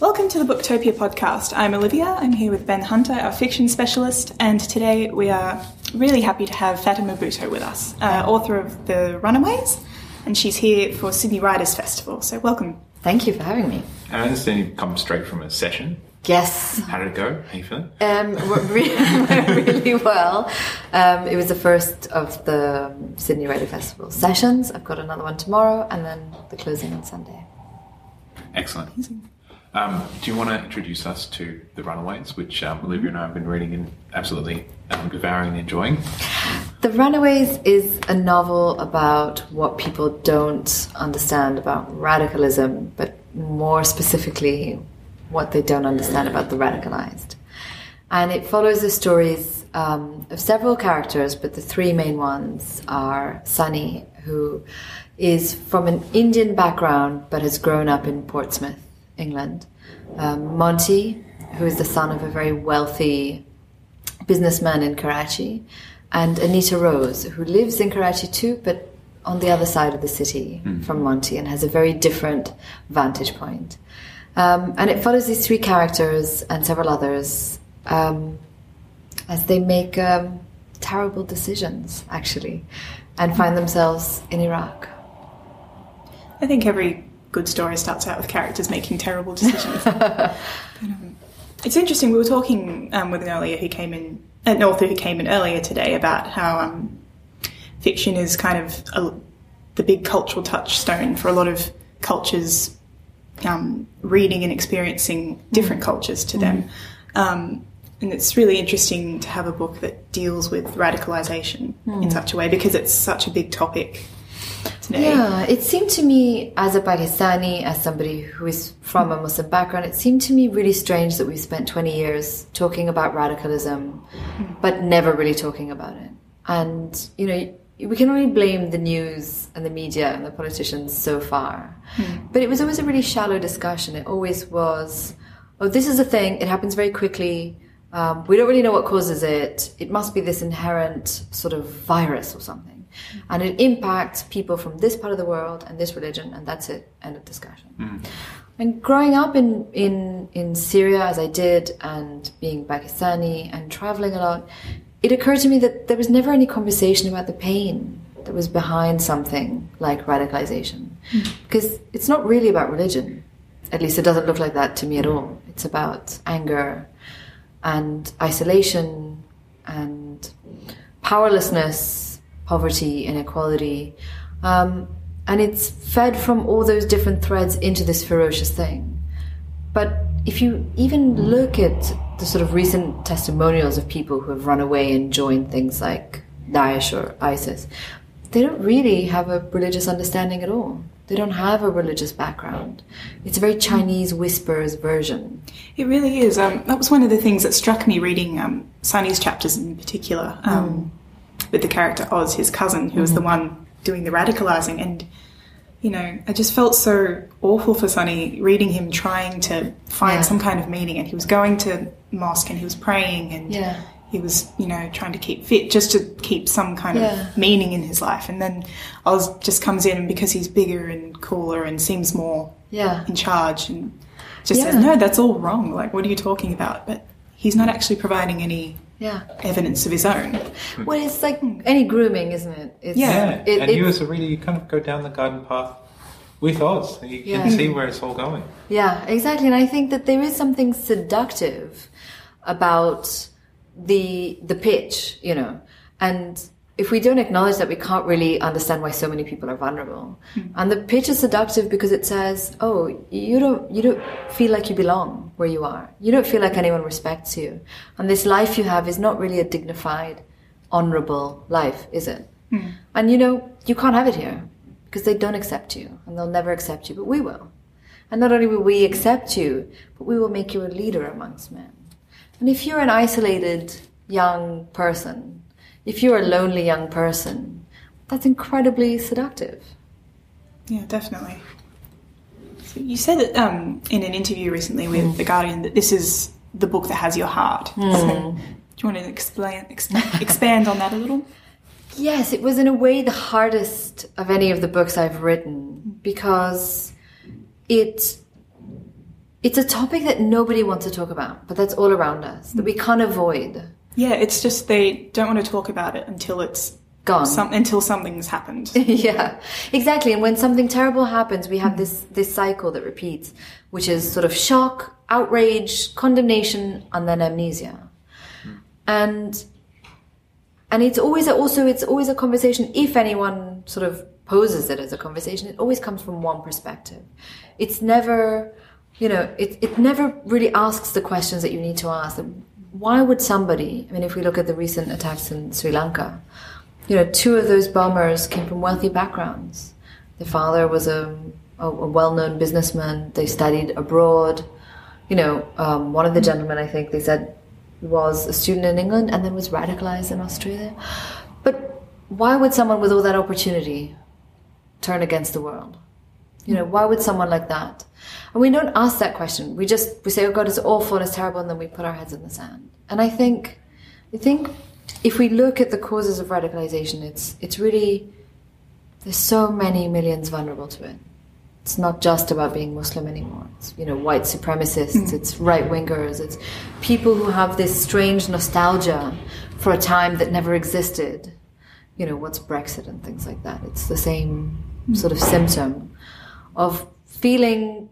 Welcome to the Booktopia podcast. I'm Olivia. I'm here with Ben Hunter, our fiction specialist, and today we are really happy to have Fatima Bhutto with us, uh, author of The Runaways, and she's here for Sydney Writers Festival. So welcome. Thank you for having me. I understand you've come straight from a session. Yes. How did it go? How you feeling? Um, really, really well. Um, it was the first of the Sydney Writer Festival sessions. I've got another one tomorrow, and then the closing on Sunday. Excellent. Um, do you want to introduce us to The Runaways, which um, Olivia and I have been reading and absolutely um, devouring and enjoying? The Runaways is a novel about what people don't understand about radicalism, but more specifically, what they don't understand about the radicalized. And it follows the stories um, of several characters, but the three main ones are Sunny, who is from an Indian background but has grown up in Portsmouth, England. Um, Monty, who is the son of a very wealthy businessman in Karachi, and Anita Rose, who lives in Karachi too, but on the other side of the city from Monty and has a very different vantage point. Um, and it follows these three characters and several others um, as they make um, terrible decisions, actually, and find themselves in Iraq. I think every good story starts out with characters making terrible decisions. But, um, it's interesting. We were talking um, with an earlier who came in, an author who came in earlier today about how um, fiction is kind of a, the big cultural touchstone for a lot of cultures um, reading and experiencing different cultures to them. Um, and it's really interesting to have a book that deals with radicalization in such a way because it's such a big topic Yeah, it seemed to me, as a Pakistani, as somebody who is from a Muslim background, it seemed to me really strange that we've spent 20 years talking about radicalism, but never really talking about it. And, you know, we can only blame the news and the media and the politicians so far. But it was always a really shallow discussion. It always was, oh, this is a thing, it happens very quickly. Um, we don't really know what causes it. It must be this inherent sort of virus or something. And it impacts people from this part of the world and this religion, and that's it. End of discussion. Mm. And growing up in, in, in Syria, as I did, and being Pakistani and traveling a lot, it occurred to me that there was never any conversation about the pain that was behind something like radicalization. Mm. Because it's not really about religion. At least it doesn't look like that to me at all. It's about anger and isolation and powerlessness, poverty, inequality. Um, and it's fed from all those different threads into this ferocious thing. But if you even look at the sort of recent testimonials of people who have run away and joined things like Daesh or ISIS, they don't really have a religious understanding at all. They don't have a religious background. It's a very Chinese whispers version. It really is. Um, that was one of the things that struck me reading um, Sunny's chapters in particular, um, with the character Oz, his cousin, who was the mm-hmm. one doing the radicalizing. And, you know, I just felt so awful for Sunny reading him trying to find Yeah. some kind of meaning. And he was going to mosque and he was praying and Yeah. he was, you know, trying to keep fit just to keep some kind Yeah. of meaning in his life. And then Oz just comes in and because he's bigger and cooler and seems more Yeah. in charge and just says, no, that's all wrong. Like, what are you talking about? But he's not actually providing any Yeah. evidence of his own. Hmm. Well, it's like any grooming, isn't it? It's, Yeah. Yeah, It, and you as a reader, you kind of go down the garden path with Oz. and You Yeah. can see where it's all going. Yeah, exactly. And I think that there is something seductive about the the pitch, you know. And if we don't acknowledge that, we can't really understand why so many people are vulnerable. Hmm. And the pitch is seductive because it says, "Oh, you don't you don't feel like you belong where you are. You don't feel like anyone respects you. And this life you have is not really a dignified, honorable life, is it? Hmm. And you know, you can't have it here because they don't accept you and they'll never accept you, but we will. And not only will we accept you, but we will make you a leader amongst men. And if you're an isolated young person, if you're a lonely young person, that's incredibly seductive. Yeah, definitely. So you said that um, in an interview recently with Mm. The Guardian that this is the book that has your heart. So, do you want to explain, ex- expand on that a little? Yes, it was in a way the hardest of any of the books I've written because it it's a topic that nobody wants to talk about, but that's all around us that we can't avoid. Yeah, it's just they don't want to talk about it until it's Gone. some, until something's happened. yeah, exactly. And when something terrible happens, we have this this cycle that repeats, which is sort of shock, outrage, condemnation, and then amnesia. And and it's always a, also it's always a conversation. If anyone sort of poses it as a conversation, it always comes from one perspective. It's never, you know, it it never really asks the questions that you need to ask. Why would somebody? I mean, if we look at the recent attacks in Sri Lanka, you know, two of those bombers came from wealthy backgrounds. The father was a, a, a well-known businessman. They studied abroad. You know, um, one of the gentlemen, I think, they said was a student in England and then was radicalized in Australia. But why would someone with all that opportunity turn against the world? You know, why would someone like that? And we don't ask that question. We just we say, "Oh God, it's awful and it's terrible," and then we put our heads in the sand. And I think, I think, if we look at the causes of radicalization, it's it's really there's so many millions vulnerable to it. It's not just about being Muslim anymore. It's you know white supremacists, hmm. it's right wingers, it's people who have this strange nostalgia for a time that never existed. You know what's Brexit and things like that. It's the same hmm. sort of symptom of feeling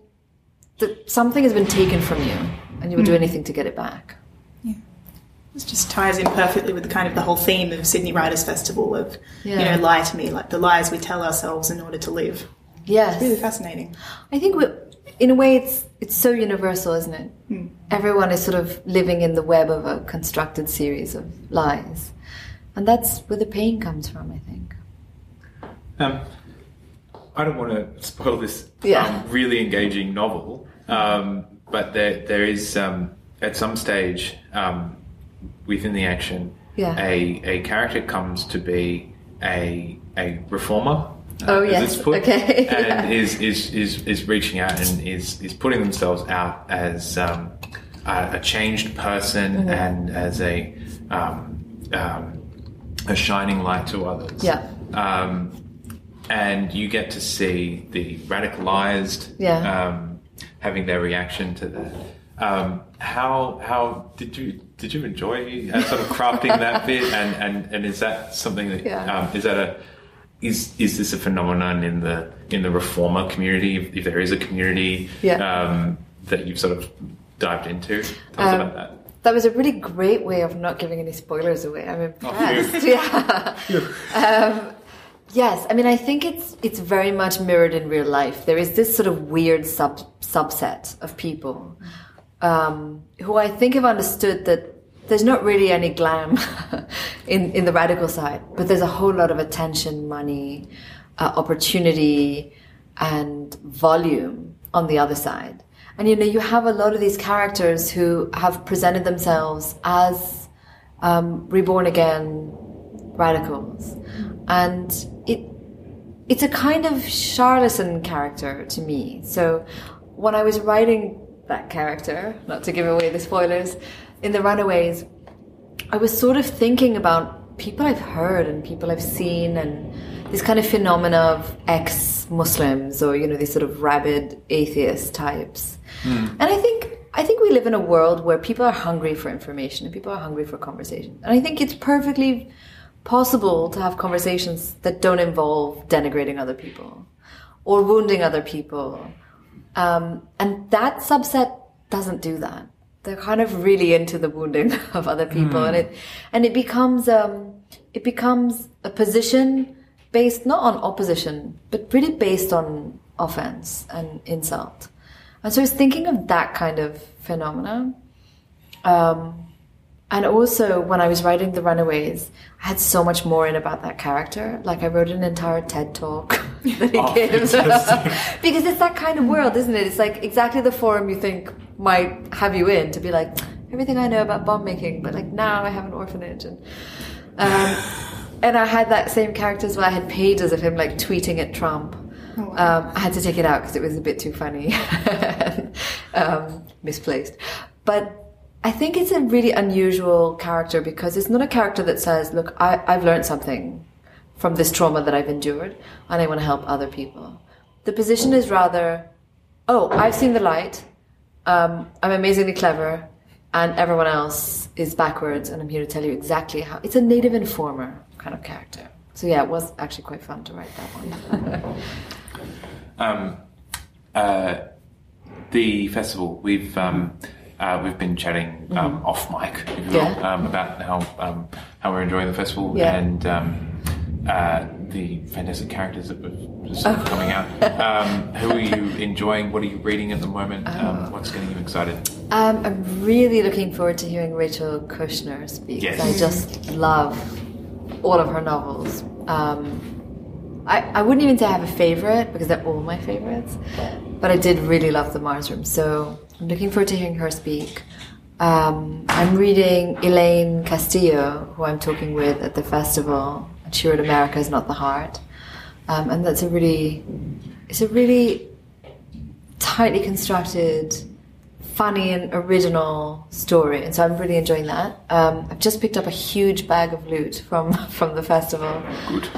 that something has been taken from you and you would do anything to get it back. Yeah. This just ties in perfectly with the kind of the whole theme of Sydney Writers Festival of you know lie to me like the lies we tell ourselves in order to live. Yes. It's really fascinating. I think we, in a way it's it's so universal, isn't it? Everyone is sort of living in the web of a constructed series of lies. And that's where the pain comes from, I think. Um, I don't want to spoil this Yeah. um, really engaging novel, um, but there there is um, at some stage um, within the action Yeah. a a character comes to be a a reformer. uh, Oh, yes. put, Okay. and Yeah. is, is is is reaching out and is is putting themselves out as um, a, a changed person Mm-hmm. and as a um, um, a shining light to others. Yeah. Um, and you get to see the radicalized Yeah. um, having their reaction to that. Um, how how did you did you enjoy uh, sort of crafting that bit? And, and, and is that something that Yeah. um, is that a is is this a phenomenon in the in the reformer community? If, if there is a community Yeah. um, that you've sort of dived into, tell us Um, about that. That was a really great way of not giving any spoilers away. I'm Oh, impressed. yeah. Um, yes, I mean, I think it's it's very much mirrored in real life. There is this sort of weird sub subset of people um, who I think have understood that there's not really any glam in in the radical side, but there's a whole lot of attention, money, uh, opportunity, and volume on the other side. And you know, you have a lot of these characters who have presented themselves as um, reborn again radicals, and it it's a kind of charlatan character to me. So when I was writing that character, not to give away the spoilers, in the Runaways, I was sort of thinking about people I've heard and people I've seen and this kind of phenomena of ex-Muslims or you know these sort of rabid atheist types. Hmm. And I think I think we live in a world where people are hungry for information and people are hungry for conversation. And I think it's perfectly possible to have conversations that don't involve denigrating other people or wounding other people. Um, and that subset doesn't do that. They're kind of really into the wounding of other people, and it and it becomes um, it becomes a position based not on opposition, but really based on offense and insult. And so I was thinking of that kind of phenomena. Um, and also, when I was writing The Runaways, I had so much more in about that character. Like, I wrote an entire TED talk that he Oh, gives. because it's that kind of world, isn't it? It's like exactly the forum you think might have you in to be like, everything I know about bomb making, but like now I have an orphanage. And, um, and I had that same character as well. I had pages of him like tweeting at Trump. Um, I had to take it out because it was a bit too funny, um, misplaced. But I think it's a really unusual character because it's not a character that says, "Look, I, I've learned something from this trauma that I've endured, and I want to help other people." The position is rather, "Oh, I've seen the light. um, I'm amazingly clever, and everyone else is backwards, and I'm here to tell you exactly how. It's a native informer kind of character. So yeah, it was actually quite fun to write that one. Um, uh, the festival we've um, uh, we've been chatting um, off mic, if you will, Mm-hmm. Yeah. um, about how um, how we're enjoying the festival Yeah. and um, uh, the fantastic characters that are sort Oh. coming out. Um, who are you enjoying? What are you reading at the moment? Oh. Um, what's getting you excited? Um, I'm really looking forward to hearing Rachel Kushner speak. Yes. I just love all of her novels. Um, I, I wouldn't even say I have a favorite because they're all my favorites, but I did really love The Mars Room. So I'm looking forward to hearing her speak. Um, I'm reading Elaine Castillo, who I'm talking with at the festival. She wrote America is Not the Heart. Um, and that's a really, it's a really tightly constructed, funny and original story, and so I'm really enjoying that. Um, I've just picked up a huge bag of loot from from the festival. Good.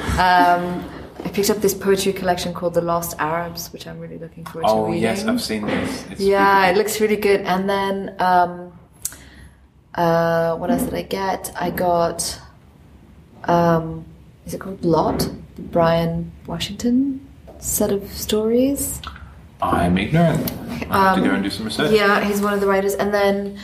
Um, I picked up this poetry collection called The Lost Arabs, which I'm really looking forward to reading. Oh yes, I've seen this. It's Yeah, it looks really good. And then, um, uh, what else did I get? I got, um, is it called Lot? The Bryan Washington set of stories. I'm ignorant. I have to go and do some research. Um, Yeah, he's one of the writers. And then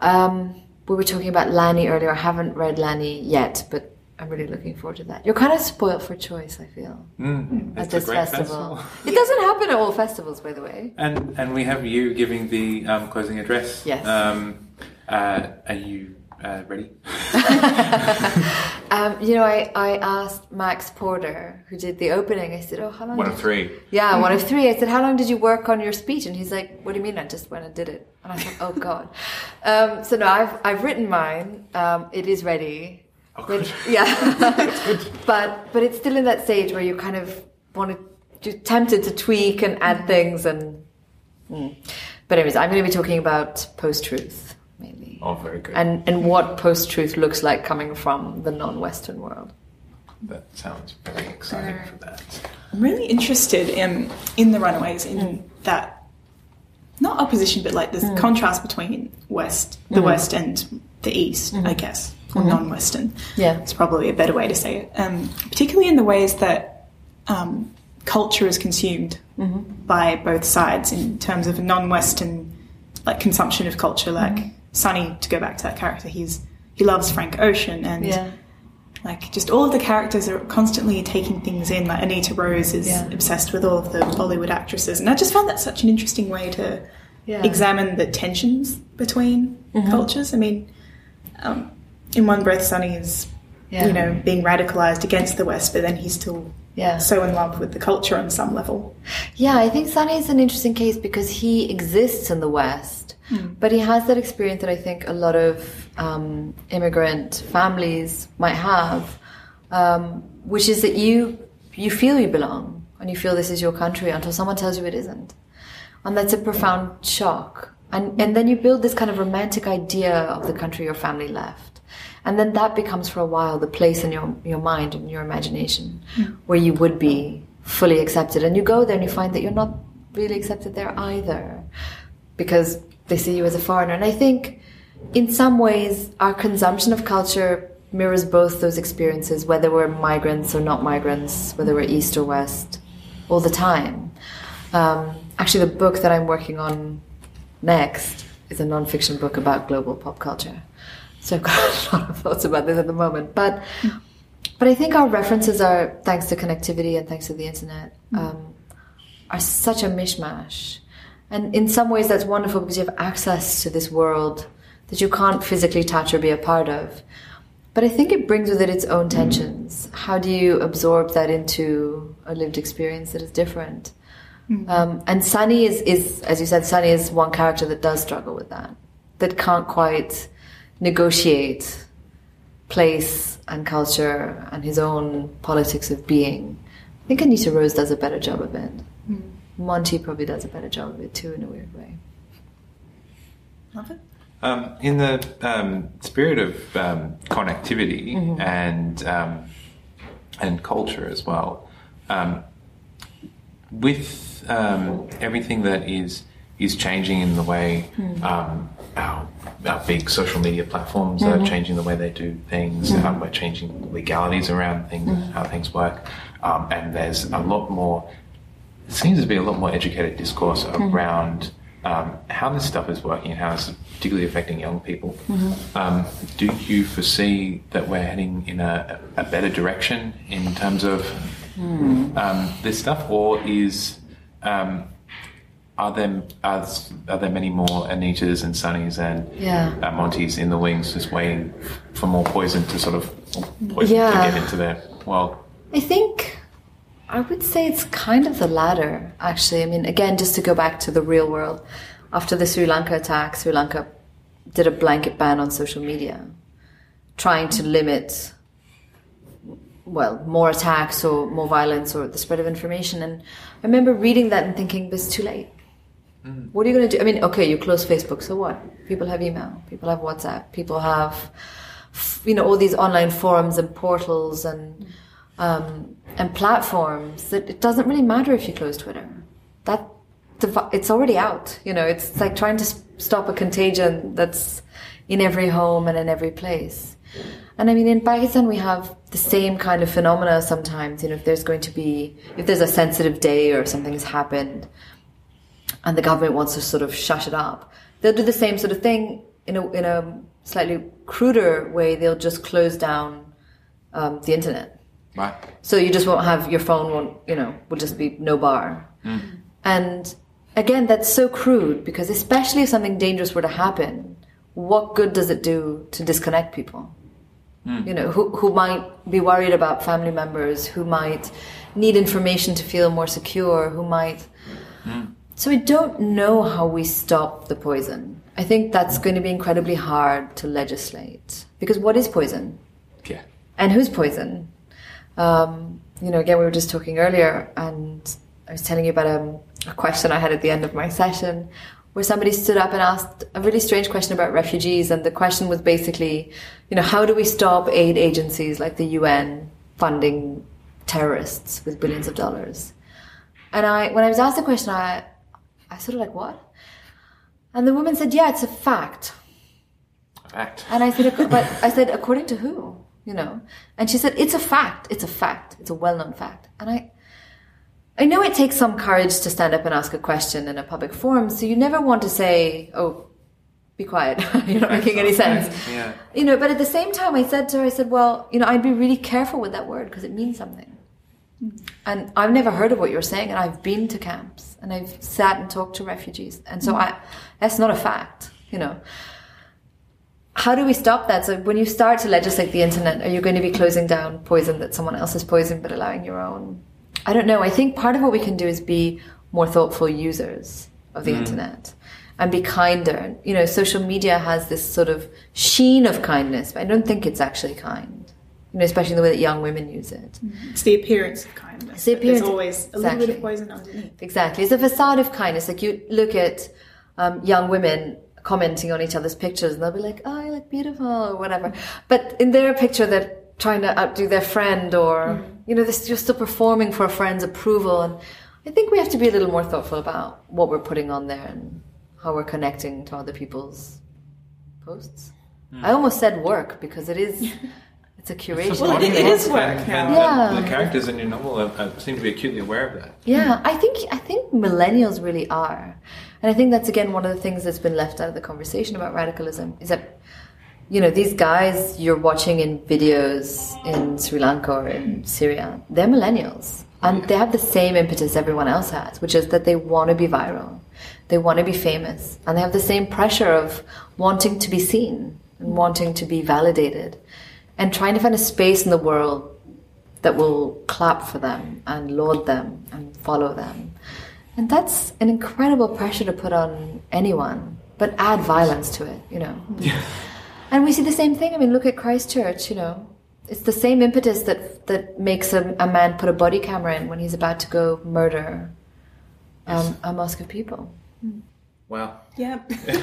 um, we were talking about Lanny earlier. I haven't read Lanny yet, but I'm really looking forward to that. You're kind of spoiled for choice, I feel, Mm, at this festival. festival. It doesn't happen at all festivals, by the way. And and we have you giving the um, closing address. Yes. Um, uh, are you uh, ready? Um, you know, I, I asked Max Porter, who did the opening, I said, Oh, how long? One of three. Yeah, one of three. I said, How long did you work on your speech? And he's like, What do you mean? I just went and did it. And I thought, Oh, God. Um, so no, I've, I've written mine. Um, it is ready. Oh, But- good. yeah. but, but it's still in that stage where you kind of want to, you're tempted to tweak and add mm-hmm. things. And, mm. But, anyways, I'm going to be talking about post truth mainly. Oh, very good. And, and what post truth looks like coming from the non Western world. that sounds very exciting for that. I'm really interested in in the Runaways in mm. that not opposition, but like this mm. contrast between West, the mm-hmm. West, and the East, I mm-hmm. guess, or non-Western. Yeah. it's probably a better way to say it. Um, particularly in the ways that um, culture is consumed by both sides in terms of non-Western like consumption of culture. Like Sunny, to go back to that character, he's he loves Frank Ocean and Yeah. like just all of the characters are constantly taking things in. Like Anita Rose is Yeah. obsessed with all of the Bollywood actresses, and I just found that such an interesting way to Yeah. examine the tensions between Mm-hmm. cultures. I mean, um, in one breath, Sunny is Yeah. you know being radicalized against the West, but then he's still Yeah. so in love with the culture on some level. Yeah, I think Sunny is an interesting case because he exists in the West, but he has that experience that I think a lot of um, immigrant families might have, um, which is that you you feel you belong and you feel this is your country until someone tells you it isn't, and that's a profound shock. And and then you build this kind of romantic idea of the country your family left. And then that becomes for a while the place in your, your mind and your imagination where you would be fully accepted. And you go there and you find that you're not really accepted there either because they see you as a foreigner. And I think in some ways our consumption of culture mirrors both those experiences, whether we're migrants or not migrants, whether we're East or West, all the time. Um, actually, the book that I'm working on next is a nonfiction book about global pop culture. So I've got a lot of thoughts about this at the moment. But but I think our references are, thanks to connectivity and thanks to the internet, um, are such a mishmash. And in some ways that's wonderful because you have access to this world that you can't physically touch or be a part of. But I think it brings with it its own tensions. How do you absorb that into a lived experience that is different? Um, and Sunny is, is, as you said, Sunny is one character that does struggle with that, that can't quite negotiate place and culture and his own politics of being. I think Anita Rose does a better job of it. Monty probably does a better job of it too, in a weird way. Love it. Um, in the um, spirit of um, connectivity Mm-hmm. and um, and culture as well, um, with um, everything that is is changing in the way um, our, our big social media platforms are changing the way they do things. Um, we're changing legalities around things, how things work, um, and there's a lot more. It seems to be a lot more educated discourse around um, how this stuff is working and how it's particularly affecting young people. Um, do you foresee that we're heading in a, a better direction in terms of um, this stuff, or is um, are there are, are there many more Anitas and Sunnies and Yeah. uh, Monties in the wings, just waiting for more poison to sort of poison Yeah. to get into their world? I think I would say it's kind of the latter, actually. I mean, again, just to go back to the real world, after the Sri Lanka attack, Sri Lanka did a blanket ban on social media, trying to limit, well, more attacks or more violence or the spread of information. And I remember reading that and thinking, but it's too late. What are you going to do? I mean, okay, you close Facebook, so what? People have email, people have WhatsApp, people have, you know, all these online forums and portals and um, and platforms that it doesn't really matter if you close Twitter. That it's already out. You know, it's like trying to stop a contagion that's in every home and in every place. And I mean, in Pakistan, we have the same kind of phenomena sometimes. You know, if there's going to be, if there's a sensitive day or something has happened, and the government wants to sort of shut it up, they'll do the same sort of thing in a in a slightly cruder way. They'll just close down um, the internet. Right. So you just won't have your phone won't you know will just be no bar. Mm. And again, that's so crude because especially if something dangerous were to happen, what good does it do to disconnect people? Mm. You know, who who might be worried about family members, who might need information to feel more secure, who might mm. So I don't know how we stop the poison. I think that's going to be incredibly hard to legislate because what is poison? Yeah. and who's poison? Um, you know, again, we were just talking earlier, and I was telling you about um, a question I had at the end of my session where somebody stood up and asked a really strange question about refugees. And the question was basically, you know, how do we stop aid agencies like the UN funding terrorists with billions of dollars? And I, when I was asked the question, I, I sort of like, what? And the woman said, yeah, it's a fact. A Fact. And I said, but I said, according to who? You know? And she said, it's a fact. It's a fact. It's a well-known fact. And I, I know it takes some courage to stand up and ask a question in a public forum. So you never want to say, oh, be quiet. You're not making any sense. Yeah. You know, but at the same time, I said to her, I said, well, you know, I'd be really careful with that word because it means something. And I've never heard of what you're saying, and I've been to camps and I've sat and talked to refugees, and so mm. I, that's not a fact, you know. How do we stop that? So when you start to legislate the internet, are you going to be closing down poison that someone else has poisoned, but allowing your own? I don't know. I think part of what we can do is be more thoughtful users of the mm. internet and be kinder. You know, social media has this sort of sheen of kindness, but I don't think it's actually kind. You know, especially in the way that young women use it. It's the appearance of kindness. It's the but There's always a little bit Exactly. of poison underneath. Exactly. It's a facade of kindness. Like you look at um, young women commenting on each other's pictures and they'll be like, oh, you look beautiful or whatever. But in their picture, they're trying to outdo their friend or, you know, they're just still performing for a friend's approval. And I think we have to be a little more thoughtful about what we're putting on there and how we're connecting to other people's posts. I almost said work because it is, it's a curation. Well, it- it is work And- now. Yeah. the, the characters in your novel seem to be acutely aware of that. Yeah, I think I think millennials really are, and I think that's again one of the things that's been left out of the conversation about radicalism is that you know these guys you're watching in videos in Sri Lanka or in Syria, they're millennials, and they have the same impetus everyone else has, which is that they want to be viral, they want to be famous, and they have the same pressure of wanting to be seen and wanting to be validated, and trying to find a space in the world that will clap for them and laud them and follow them. And that's an incredible pressure to put on anyone, but add violence to it, you know. And we see the same thing. I mean, look at Christchurch, you know. It's the same impetus that that makes a, a man put a body camera in when he's about to go murder um, a mosque of people. Wow. Yeah.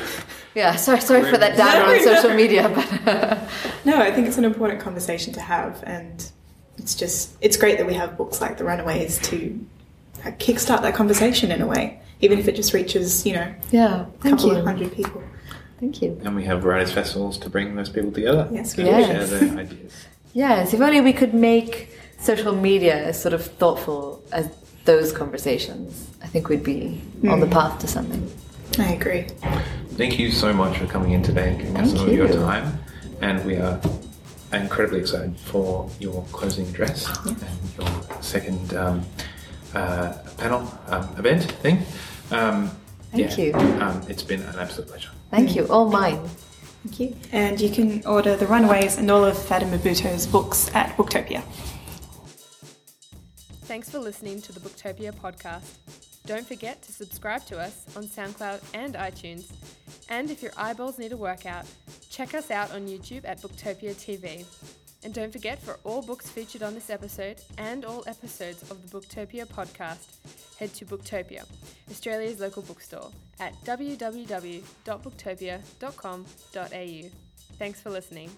Yeah, sorry, sorry for that downer on No, no. social media, but no, I think it's an important conversation to have, and it's just it's great that we have books like The Runaways to kickstart that conversation in a way, even if it just reaches, you know, Yeah. a Thank couple you. of hundred people. Thank you. And we have writers' festivals to bring those people together. Yes, we do. share their ideas. Yes, if only we could make social media as sort of thoughtful as those conversations, I think we'd be on the hmm. path to something. I agree. Thank you so much for coming in today and giving us Thank some of your time. And we are incredibly excited for your closing address and your second um, uh, panel um, event thing. Um, Thank yeah, you. Um, it's been an absolute pleasure. Thank you. All mine. Thank you. And you can order The Runaways and all of Fatima Bhutto's books at Booktopia. Thanks for listening to the Booktopia podcast. Don't forget to subscribe to us on SoundCloud and iTunes. And if your eyeballs need a workout, check us out on YouTube at Booktopia TV. And don't forget for all books featured on this episode and all episodes of the Booktopia podcast, head to Booktopia, Australia's local bookstore, at www.booktopia.com.au. Thanks for listening.